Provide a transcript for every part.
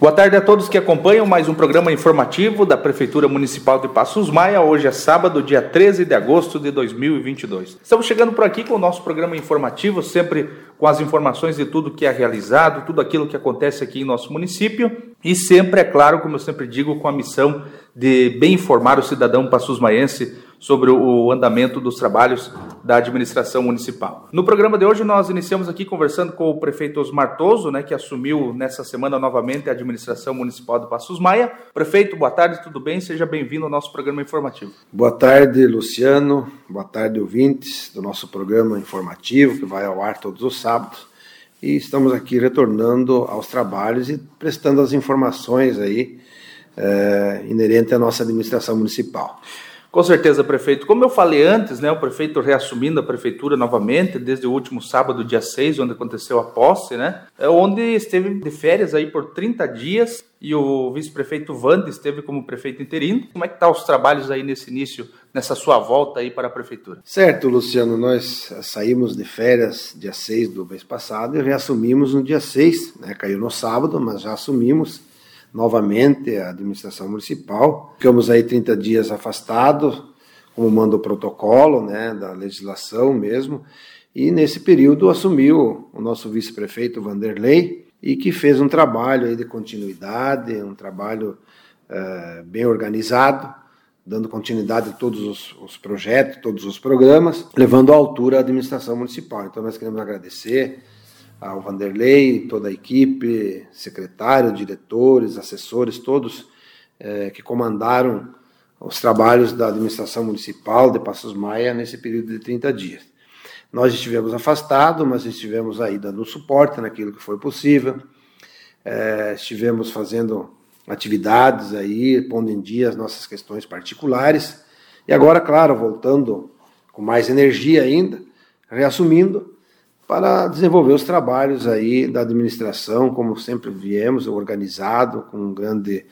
Boa tarde a todos que acompanham mais um programa informativo da Prefeitura Municipal de Passos Maia. Hoje é sábado, dia 13 de agosto de 2022. Estamos chegando por aqui com o nosso programa informativo, sempre com as informações de tudo que é realizado, tudo aquilo que acontece aqui em nosso município e sempre, é claro, como eu sempre digo, com a missão de bem informar o cidadão passos-maiense sobre o andamento dos trabalhos da administração municipal. No programa de hoje nós iniciamos aqui conversando com o prefeito Osmar Toso, né, que assumiu nessa semana novamente a administração municipal de Passos Maia. Prefeito, boa tarde, tudo bem? Seja bem-vindo ao nosso programa informativo. Boa tarde, Luciano. Boa tarde, ouvintes do nosso programa informativo que vai ao ar todos os sábados. E estamos aqui retornando aos trabalhos e prestando as informações aí é, inerente à nossa administração municipal. Com certeza, prefeito. Como eu falei antes, né, o prefeito reassumindo a prefeitura novamente, desde o último sábado, dia 6, onde aconteceu a posse, né, é onde esteve de férias aí por 30 dias e o vice-prefeito Vande esteve como prefeito interino. Como é que tá os trabalhos aí nesse início, nessa sua volta aí para a prefeitura? Certo, Luciano, nós saímos de férias dia 6 do mês passado e reassumimos no dia 6, né, caiu no sábado, mas já assumimos novamente a administração municipal. Ficamos aí 30 dias afastados, como manda o protocolo né, da legislação mesmo, e nesse período assumiu o nosso vice-prefeito Vanderlei, e que fez um trabalho aí de continuidade, um trabalho uh, bem organizado, dando continuidade a todos os, os, projetos, todos os programas, levando à altura a administração municipal. Então nós queremos agradecer ao Vanderlei, toda a equipe, secretário, diretores, assessores, todos é, que comandaram os trabalhos da administração municipal de Passos Maia nesse período de 30 dias. Nós estivemos afastados, mas estivemos aí dando suporte naquilo que foi possível, é, estivemos fazendo atividades aí, pondo em dia as nossas questões particulares, e agora, claro, voltando com mais energia ainda, reassumindo, para desenvolver os trabalhos aí da administração, como sempre viemos, organizado, com um grande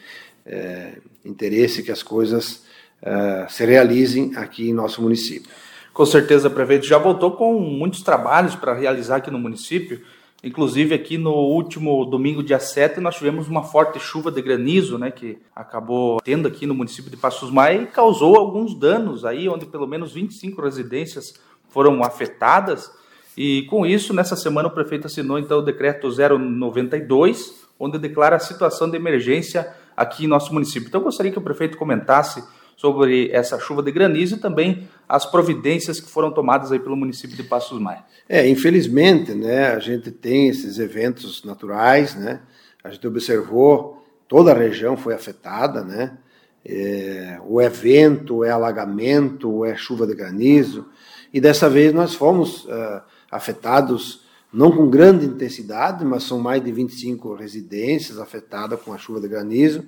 é, interesse que as coisas é, se realizem aqui em nosso município. Com certeza, prefeito. Já voltou com muitos trabalhos para realizar aqui no município. Inclusive, aqui no último domingo, dia 7, nós tivemos uma forte chuva de granizo, né, que acabou tendo aqui no município de Passos Maia e causou alguns danos aí, onde pelo menos 25 residências foram afetadas. E com isso, nessa semana, o prefeito assinou então o decreto 092, onde declara a situação de emergência aqui em nosso município. Então, eu gostaria que o prefeito comentasse sobre essa chuva de granizo e também as providências que foram tomadas aí pelo município de Passos Maia. É, infelizmente, né, a gente tem esses eventos naturais, né? A gente observou toda a região foi afetada, né? É, o evento, é alagamento, é chuva de granizo. E dessa vez nós fomos uh, afetados, não com grande intensidade, mas são mais de 25 residências afetadas com a chuva de granizo,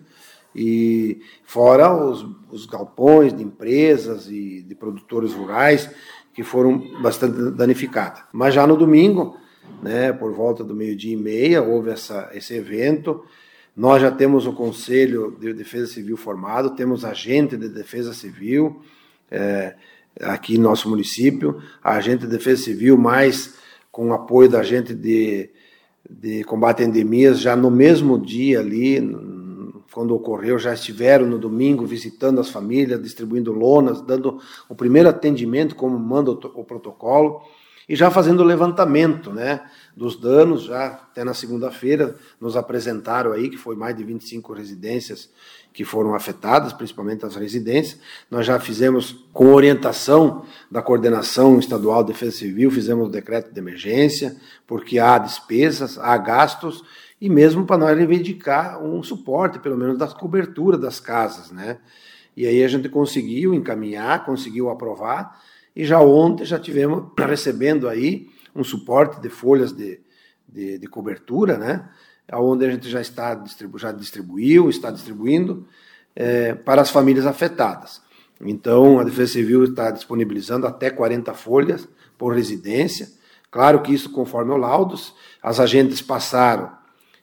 e fora os, os galpões de empresas e de produtores rurais que foram bastante danificados. Mas já no domingo, né, por volta do meio-dia e meia, houve essa, esse evento. Nós já temos o Conselho de Defesa Civil formado, temos agente de Defesa Civil, é, aqui no nosso município, a agente de defesa civil, mais com o apoio da gente de, de combate a endemias, já no mesmo dia ali, quando ocorreu, já estiveram no domingo visitando as famílias, distribuindo lonas, dando o primeiro atendimento, como manda o, o protocolo, e já fazendo o levantamento né, dos danos, já até na segunda-feira nos apresentaram aí, que foi mais de 25 residências que foram afetadas, principalmente as residências. Nós já fizemos, com orientação da Coordenação Estadual de Defesa Civil, fizemos o decreto de emergência, porque há despesas, há gastos, e mesmo para nós reivindicar um suporte, pelo menos, das coberturas das casas, né? E aí a gente conseguiu encaminhar, conseguiu aprovar, e já ontem já tivemos recebendo aí um suporte de folhas de, de, de cobertura, né? onde a gente já está distribu já distribuiu, está distribuindo é, para as famílias afetadas. Então, a Defesa Civil está disponibilizando até 40 folhas por residência. Claro que isso conforme o laudos, as agentes passaram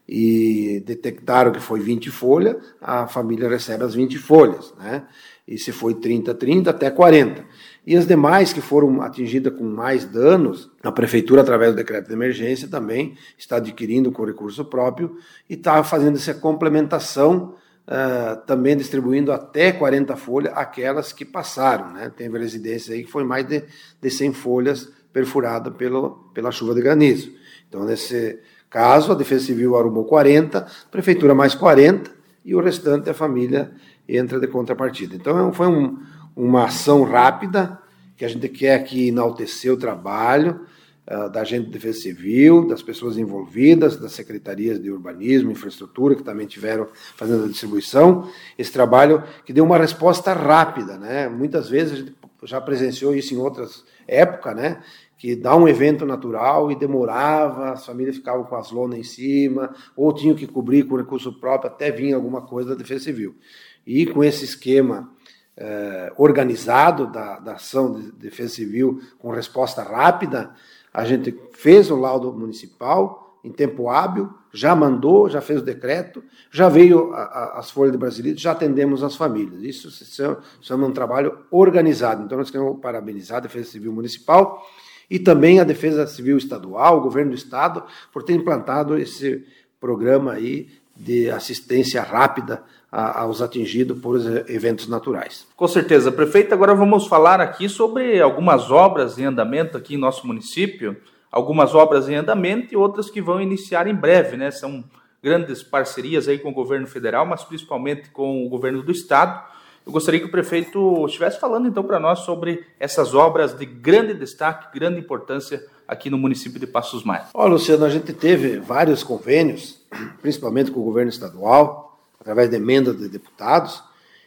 e detectaram que foi 20 folhas, a família recebe as 20 folhas, né? E se foi 30, 30, até 40. E as demais que foram atingidas com mais danos, a prefeitura, através do decreto de emergência, também está adquirindo com recurso próprio e está fazendo essa complementação, uh, também distribuindo até 40 folhas aquelas que passaram. Né? Teve residências aí que foi mais de, de 100 folhas perfuradas pelo, pela chuva de granizo. Então, nesse caso, a Defesa Civil arrumou 40, a prefeitura mais 40 e o restante a família entra de contrapartida. Então, foi um uma ação rápida, que a gente quer aqui enaltecer o trabalho uh, da gente de defesa civil, das pessoas envolvidas, das secretarias de urbanismo, infraestrutura, que também tiveram fazendo a distribuição. Esse trabalho que deu uma resposta rápida, né? Muitas vezes a gente já presenciou isso em outras épocas, né? que dá um evento natural e demorava, as famílias ficavam com as lonas em cima, ou tinham que cobrir com recurso próprio até vir alguma coisa da Defesa Civil. E com esse esquema eh, organizado da, da ação de defesa civil com resposta rápida, a gente fez o laudo municipal em tempo hábil, já mandou, já fez o decreto, já veio a, a, as folhas de Brasilito, já atendemos as famílias. Isso se chama um trabalho organizado. Então, nós queremos parabenizar a Defesa Civil Municipal e também a Defesa Civil Estadual, o governo do Estado, por ter implantado esse programa aí de assistência rápida aos atingidos por eventos naturais. Com certeza, prefeito. Agora vamos falar aqui sobre algumas obras em andamento aqui em nosso município, algumas obras em andamento e outras que vão iniciar em breve, né? São grandes parcerias aí com o governo federal, mas principalmente com o governo do estado. Eu gostaria que o prefeito estivesse falando então para nós sobre essas obras de grande destaque, grande importância aqui no município de Passos Maia. Olha, Luciano, a gente teve vários convênios, principalmente com o governo estadual, através de emendas de deputados,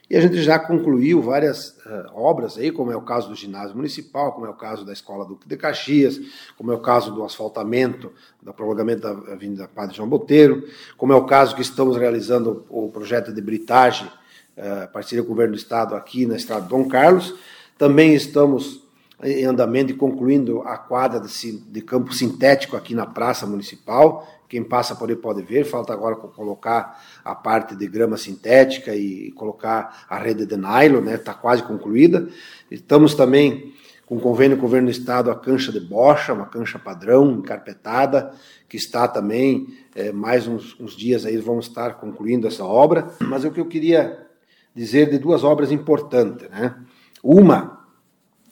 e a gente já concluiu várias uh, obras aí, como é o caso do ginásio municipal, como é o caso da Escola Duque de Caxias, como é o caso do asfaltamento, do prolongamento da Avenida Padre João Boteiro, como é o caso que estamos realizando o projeto de britagem, uh, parceria com o governo do estado aqui na estrada Dom Carlos. Também estamos em andamento e concluindo a quadra de, de campo sintético aqui na Praça Municipal, quem passa por aí pode ver, falta agora colocar a parte de grama sintética e colocar a rede de nylon, né? Está quase concluída. Estamos também com convênio com o governo do estado a cancha de bocha, uma cancha padrão, encarpetada, que está também, é, mais uns, uns dias aí vamos estar concluindo essa obra. Mas o que eu queria dizer de duas obras importantes, né? Uma,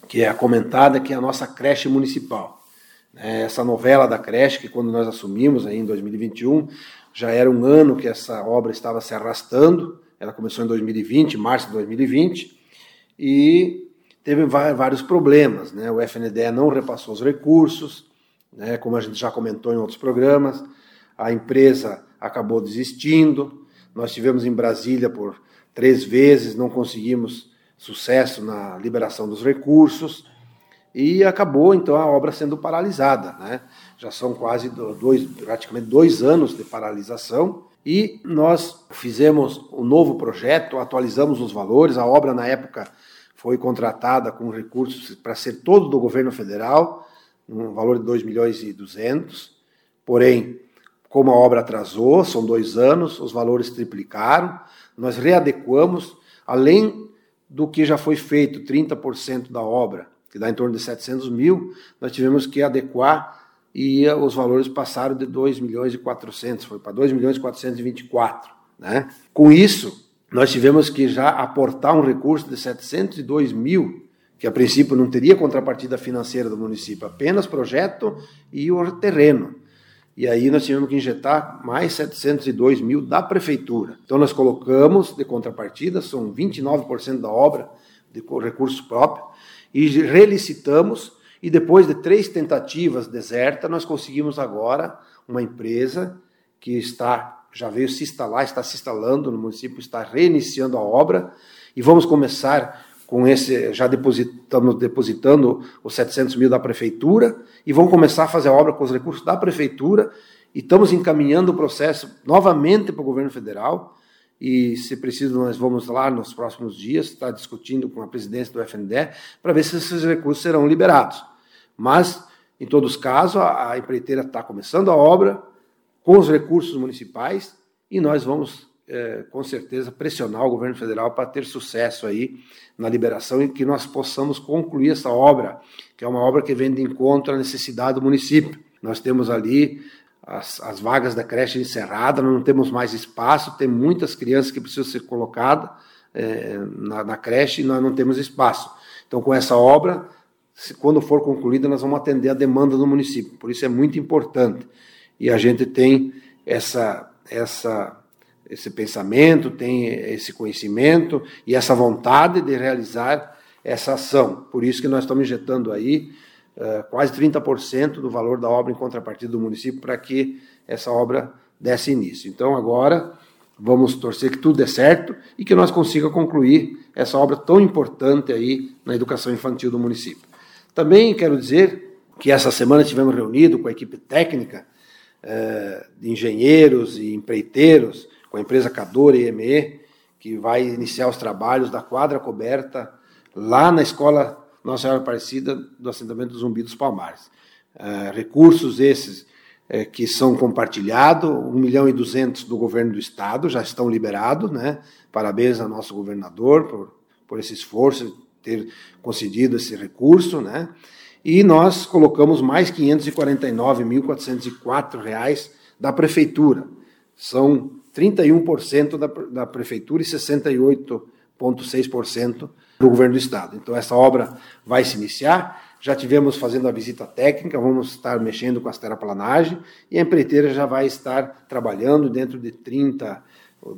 que é a comentada, que é a nossa creche municipal. É, essa novela da creche, que quando nós assumimos aí em 2021, já era um ano que essa obra estava se arrastando, ela começou em 2020, março de 2020, e teve vários problemas. Né? O FNDE não repassou os recursos, né? como a gente já comentou em outros programas, a empresa acabou desistindo, nós tivemos em Brasília por três vezes, não conseguimos sucesso na liberação dos recursos, e acabou então a obra sendo paralisada. Né? Já são quase dois, praticamente dois anos de paralisação e nós fizemos um novo projeto, atualizamos os valores. A obra na época foi contratada com recursos para ser todo do governo federal, um valor de 2 milhões e 200. Porém, como a obra atrasou, são dois anos, os valores triplicaram, nós readequamos, além do que já foi feito, 30% da obra que dá em torno de 700 mil, nós tivemos que adequar e os valores passaram de 2 milhões e 400, foi para 2 milhões e 424. Né? Com isso, nós tivemos que já aportar um recurso de 702 mil, que a princípio não teria contrapartida financeira do município, apenas projeto e o terreno. E aí nós tivemos que injetar mais 702 mil da prefeitura. Então nós colocamos de contrapartida, são 29% da obra de recurso próprio, e relicitamos, e depois de três tentativas desertas, nós conseguimos agora uma empresa que está já veio se instalar, está se instalando no município, está reiniciando a obra, e vamos começar com esse, já depositamos depositando os 700 mil da prefeitura, e vamos começar a fazer a obra com os recursos da prefeitura, e estamos encaminhando o processo novamente para o governo federal, e, se preciso, nós vamos lá nos próximos dias estar discutindo com a presidência do FNDE para ver se esses recursos serão liberados. Mas, em todos os casos, a, empreiteira está começando a obra com os recursos municipais e nós vamos é, com certeza, pressionar o governo federal para ter sucesso aí na liberação e que nós possamos concluir essa obra, que é uma obra que vem de encontro à necessidade do município. Nós temos ali as, as vagas da creche encerradas, não temos mais espaço, tem muitas crianças que precisam ser colocadas é, na, na creche e nós não temos espaço. Então, com essa obra, se, quando for concluída, nós vamos atender a demanda do município. Por isso é muito importante. E a gente tem essa, essa, esse pensamento, tem esse conhecimento e essa vontade de realizar essa ação. Por isso que nós estamos injetando aí uh, quase 30% do valor da obra em contrapartida do município para que essa obra desse início. Então, agora, vamos torcer que tudo dê certo e que nós consiga concluir essa obra tão importante aí na educação infantil do município. Também quero dizer que essa semana estivemos reunidos com a equipe técnica uh, de engenheiros e empreiteiros, com a empresa Cador EME, que vai iniciar os trabalhos da quadra coberta lá na escola Nossa Senhora Aparecida do assentamento do Zumbi dos Palmares. Uh, recursos esses uh, que são compartilhados, 1 milhão e 200 do governo do estado, já estão liberados, né? Parabéns ao nosso governador por, por esse esforço, ter concedido esse recurso, né? E nós colocamos mais R$ 549.404 da prefeitura. São 31% da, da prefeitura e 68,6% do governo do estado. Então, essa obra vai se iniciar. Já tivemos fazendo a visita técnica, vamos estar mexendo com as terraplanagem e a empreiteira já vai estar trabalhando dentro de 30,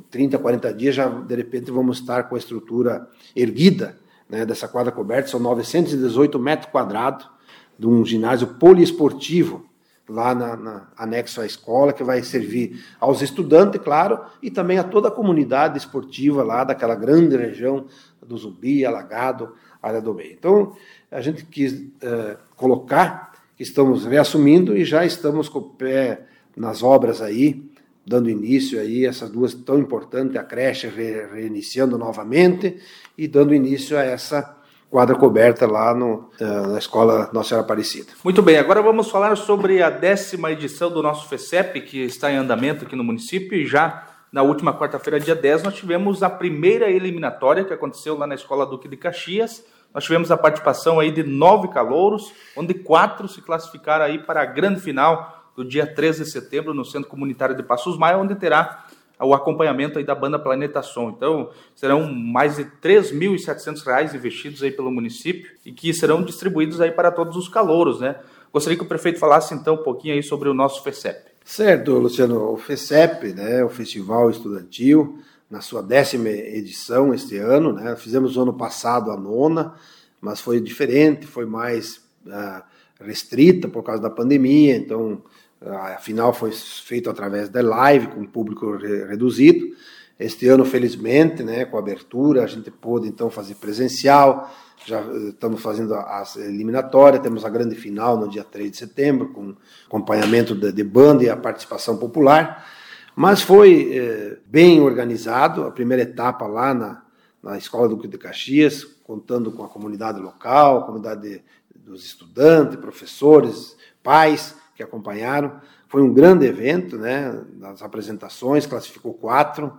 30 40 dias, já de repente vamos estar com a estrutura erguida né, dessa quadra coberta, são 918 metros quadrados de um ginásio poliesportivo lá na, na, anexo à escola, que vai servir aos estudantes, claro, e também a toda a comunidade esportiva lá daquela grande região do Zumbi, Alagado, área do meio. Então, a gente quis uh, colocar que estamos reassumindo e já estamos com o pé nas obras aí, dando início aí essas duas tão importantes, a creche re, reiniciando novamente e dando início a essa quadra coberta lá no, uh, na Escola Nossa Senhora Aparecida. Muito bem, agora vamos falar sobre a décima edição do nosso FECEP, que está em andamento aqui no município e já na última quarta-feira, dia 10, nós tivemos a primeira eliminatória que aconteceu lá na Escola Duque de Caxias. Nós tivemos a participação aí de nove calouros, onde quatro se classificaram aí para a grande final do dia 13 de setembro no Centro Comunitário de Passos Maia, onde terá o acompanhamento aí da banda Planeta Som. Então, serão mais de R$ 3.700 investidos aí pelo município e que serão distribuídos aí para todos os calouros, né? Gostaria que o prefeito falasse então um pouquinho aí sobre o nosso FECEP. Certo, Luciano. O FECEP, né, o Festival Estudantil, na sua décima edição este ano, né? Fizemos o ano passado a nona, mas foi diferente, foi mais uh, restrita por causa da pandemia, então a final foi feito através da live, com público reduzido. Este ano, felizmente, né, com a abertura, a gente pôde então fazer presencial. Já eh, estamos fazendo as eliminatórias, temos a grande final no dia 3 de setembro, com acompanhamento de, de banda e a participação popular. Mas foi eh, bem organizado, a primeira etapa lá na, na Escola do de Caxias, contando com a comunidade local, a comunidade de, dos estudantes, professores, pais, que acompanharam. Foi um grande evento, né? As apresentações, classificou quatro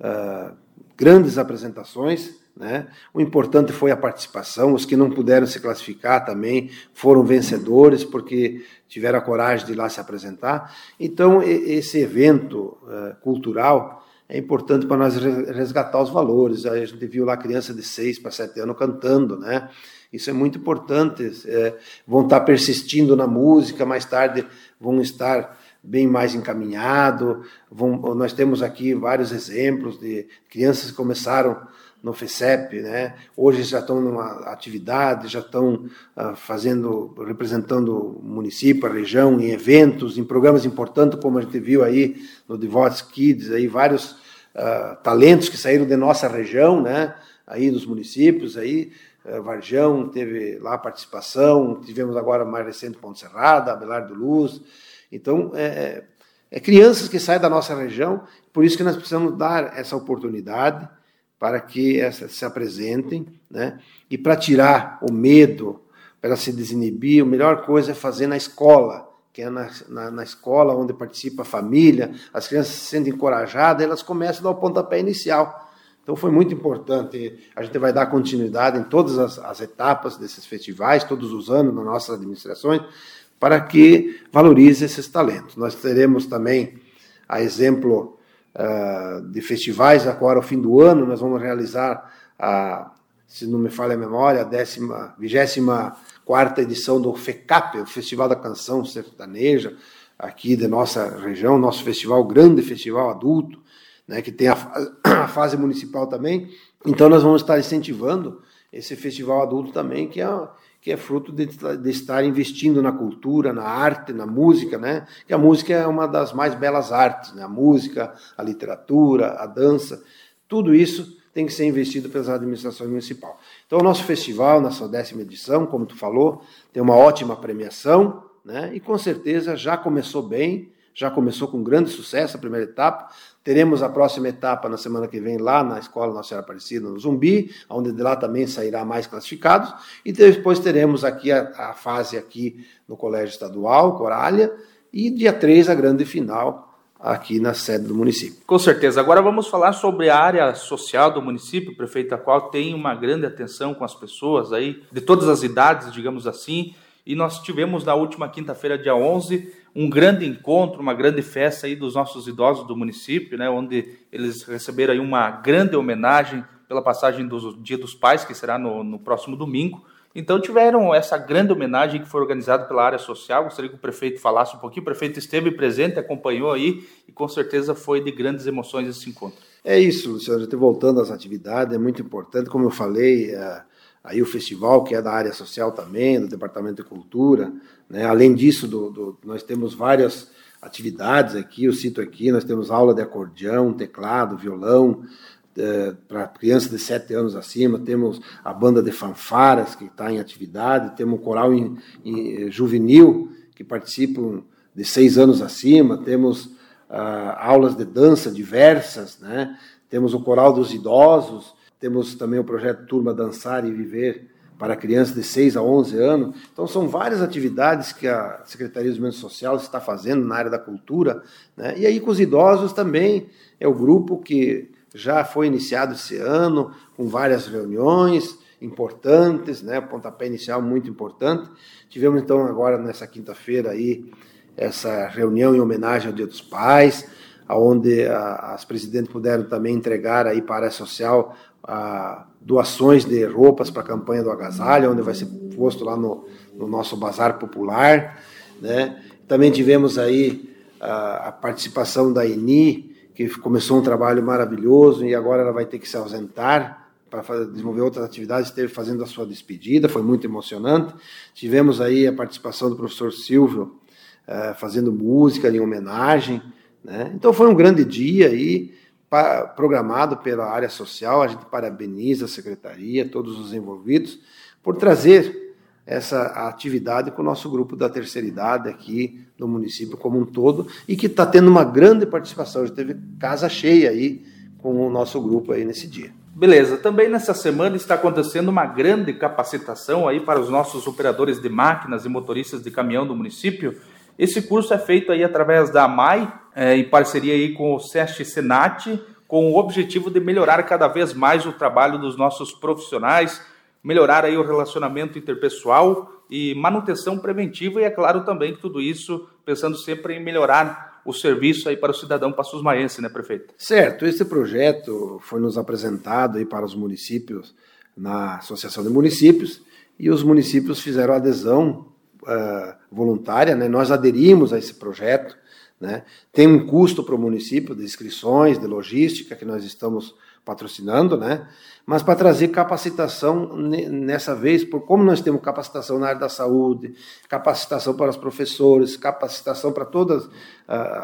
uh, grandes apresentações. Né? O importante foi a participação. Os que não puderam se classificar também foram vencedores porque tiveram a coragem de ir lá se apresentar. Então, esse evento uh, cultural é importante para nós resgatar os valores. A gente viu lá criança de 6 para 7 anos cantando, né? Isso é muito importante. É, vão estar persistindo na música, mais tarde vão estar bem mais encaminhados. nós temos aqui vários exemplos de crianças que começaram no FECEP, né? Hoje já estão numa atividade, já estão uh, fazendo, representando o município, a região, em eventos, em programas importantes, como a gente viu aí no Devotes Kids, aí vários uh, talentos que saíram de nossa região, né? Aí dos municípios, aí Varjão teve lá participação, tivemos agora mais recente Ponte Serrada, Abelardo Luz. Então, é, é, é crianças que saem da nossa região, por isso que nós precisamos dar essa oportunidade para que se apresentem, né? E para tirar o medo, para se desinibir, a melhor coisa é fazer na escola, que é na, na, na, escola onde participa a família, as crianças se sentem encorajadas, elas começam a dar o pontapé inicial. Então foi muito importante. A gente vai dar continuidade em todas as, as etapas desses festivais, todos os anos, nas nossas administrações, para que valorize esses talentos. Nós teremos também, a exemplo uh, de festivais, agora ao fim do ano, nós vamos realizar, a, se não me falha a memória, a décima, vigésima quarta edição do FECAP, o Festival da Canção Sertaneja, aqui da nossa região, nosso festival, grande festival adulto, né, que tem a, a fase municipal também. Então nós vamos estar incentivando esse festival adulto também, que é, que é fruto de, de, estar investindo na cultura, na arte, na música, né? Que a música é uma das mais belas artes, né? A música, a literatura, a dança, tudo isso tem que ser investido pelas administrações municipais. Então, o nosso festival, na sua décima edição, como tu falou, tem uma ótima premiação, né? e com certeza já começou bem, já começou com grande sucesso a primeira etapa. Teremos a próxima etapa na semana que vem lá na Escola Nossa Senhora Aparecida, no Zumbi, onde de lá também sairá mais classificados. E depois teremos aqui a, a fase aqui no Colégio Estadual, Coralha, e dia 3 a grande final aqui na sede do município. Com certeza. Agora vamos falar sobre a área social do município, prefeito, a qual tem uma grande atenção com as pessoas aí, de todas as idades, digamos assim. E nós tivemos na última quinta-feira, dia 11, um grande encontro, uma grande festa aí dos nossos idosos do município, né, onde eles receberam aí uma grande homenagem pela passagem do Dia dos Pais, que será no, no próximo domingo. Então tiveram essa grande homenagem que foi organizada pela área social. Gostaria que o prefeito falasse um pouquinho. O prefeito esteve presente, acompanhou aí e com certeza foi de grandes emoções esse encontro. É isso, Luciano. Voltando às atividades, é muito importante. Como eu falei, é, aí o festival, que é da área social também, do Departamento de Cultura. Né? Além disso, do, do, nós temos várias atividades aqui, eu cito aqui, nós temos aula de acordeão, teclado, violão, é, para crianças de 7 anos acima, temos a banda de fanfaras que está em atividade, temos o coral em, em, juvenil que participam de 6 anos acima, temos ah, aulas de dança diversas, né? temos o coral dos idosos, temos também o projeto Turma Dançar e Viver para crianças de 6 a 11 anos. Então, são várias atividades que a Secretaria de Desenvolvimento Social está fazendo na área da cultura. Né? E aí, com os idosos também, é o grupo que já foi iniciado esse ano, com várias reuniões importantes, né? Pontapé inicial muito importante. Tivemos então agora nessa quinta-feira aí essa reunião em homenagem ao Dia dos Pais, aonde as presidentes puderam também entregar aí para a área social doações de roupas para a campanha do agasalho, onde vai ser posto lá no, no nosso bazar popular, né? Também tivemos aí a, participação da INI, que começou um trabalho maravilhoso e agora ela vai ter que se ausentar para desenvolver outras atividades, esteve fazendo a sua despedida, foi muito emocionante. Tivemos aí a participação do professor Silvio uh, fazendo música em homenagem, né? Então foi um grande dia aí, programado pela área social, a gente parabeniza a secretaria, todos os envolvidos, por trazer essa atividade com o nosso grupo da terceira idade aqui no município como um todo e que está tendo uma grande participação. Já teve casa cheia aí com o nosso grupo aí nesse dia. Beleza, também nessa semana está acontecendo uma grande capacitação aí para os nossos operadores de máquinas e motoristas de caminhão do município. Esse curso é feito aí através da AMAI, é, em parceria aí com o SEST Senat, com o objetivo de melhorar cada vez mais o trabalho dos nossos profissionais, melhorar aí o relacionamento interpessoal e manutenção preventiva e é claro também que tudo isso pensando sempre em melhorar o serviço aí para o cidadão passusmaense, né, prefeito? Certo, esse projeto foi nos apresentado aí para os municípios na Associação de Municípios e os municípios fizeram adesão uh, voluntária, né? Nós aderimos a esse projeto, né? Tem um custo para o município de inscrições, de logística que nós estamos patrocinando, né? Mas para trazer capacitação nessa vez, por como nós temos capacitação na área da saúde, capacitação para os professores, capacitação para todas uh,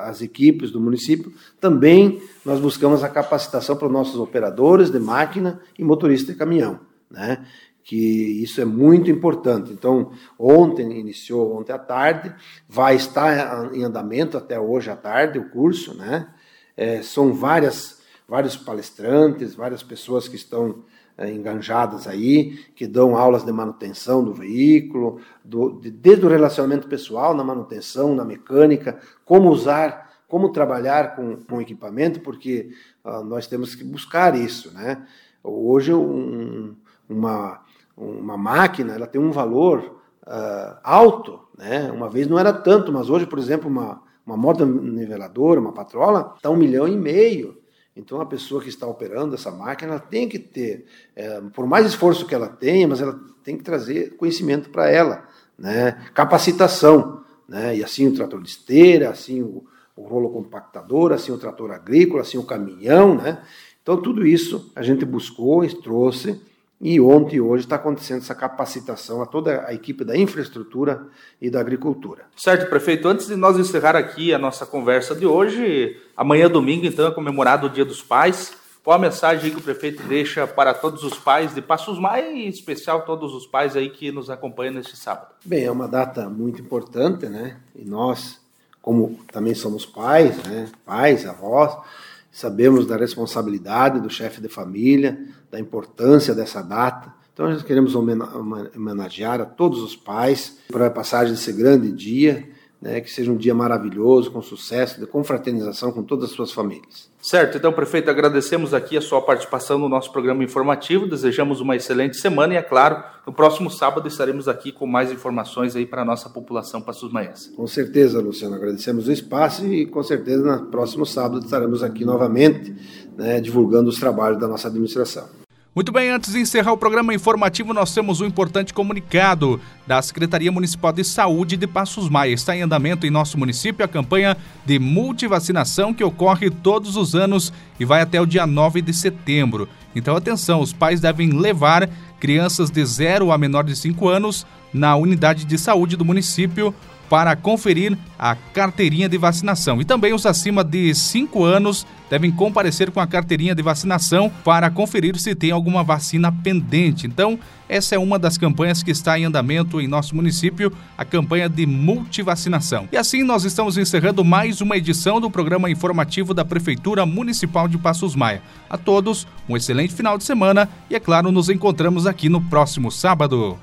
as equipes do município, também nós buscamos a capacitação para os nossos operadores de máquina e motorista de caminhão, né? Que isso é muito importante. Então, ontem iniciou ontem à tarde, vai estar em andamento até hoje à tarde o curso, né? É, são várias vários palestrantes, várias pessoas que estão é, enganjadas aí, que dão aulas de manutenção do veículo, do, de, desde o relacionamento pessoal na manutenção, na mecânica, como usar, como trabalhar com, com equipamento, porque uh, nós temos que buscar isso, né? Hoje um, uma, uma máquina ela tem um valor uh, alto, né? Uma vez não era tanto, mas hoje, por exemplo, uma, uma moto niveladora, uma patrola, está um milhão e meio. Então, a pessoa que está operando essa máquina ela tem que ter, é, por mais esforço que ela tenha, mas ela tem que trazer conhecimento para ela, né? capacitação. Né? E assim o trator de esteira, assim o, o rolo compactador, assim o trator agrícola, assim o caminhão. Né? Então, tudo isso a gente buscou e trouxe e ontem e hoje está acontecendo essa capacitação a toda a equipe da infraestrutura e da agricultura. Certo, prefeito. Antes de nós encerrar aqui a nossa conversa de hoje, amanhã domingo, então, é comemorado o Dia dos Pais. Qual a mensagem que o prefeito deixa para todos os pais de Passos Maia e em especial todos os pais aí que nos acompanham neste sábado? Bem, é uma data muito importante, né? E nós, como também somos pais, né? Pais, avós, sabemos da responsabilidade do chefe de família, da importância dessa data. Então, nós queremos homenagear a todos os pais para a passagem desse grande dia, né, que seja um dia maravilhoso, com sucesso, de confraternização com todas as suas famílias. Certo, então, prefeito, agradecemos aqui a sua participação no nosso programa informativo, desejamos uma excelente semana e, é claro, no próximo sábado estaremos aqui com mais informações aí para a nossa população passos-maiense. Com certeza, Luciano, agradecemos o espaço e, com certeza, no próximo sábado estaremos aqui novamente, né, divulgando os trabalhos da nossa administração. Muito bem, antes de encerrar o programa informativo, nós temos um importante comunicado da Secretaria Municipal de Saúde de Passos Maia. Está em andamento em nosso município a campanha de multivacinação que ocorre todos os anos e vai até o dia 9 de setembro. Então, atenção, os pais devem levar crianças de 0 a menor de 5 anos na unidade de saúde do município para conferir a carteirinha de vacinação. E também os acima de 5 anos devem comparecer com a carteirinha de vacinação para conferir se tem alguma vacina pendente. Então, essa é uma das campanhas que está em andamento em nosso município, a campanha de multivacinação. E assim nós estamos encerrando mais uma edição do programa informativo da Prefeitura Municipal de Passos Maia. A todos, um excelente final de semana e, é claro, nos encontramos aqui no próximo sábado.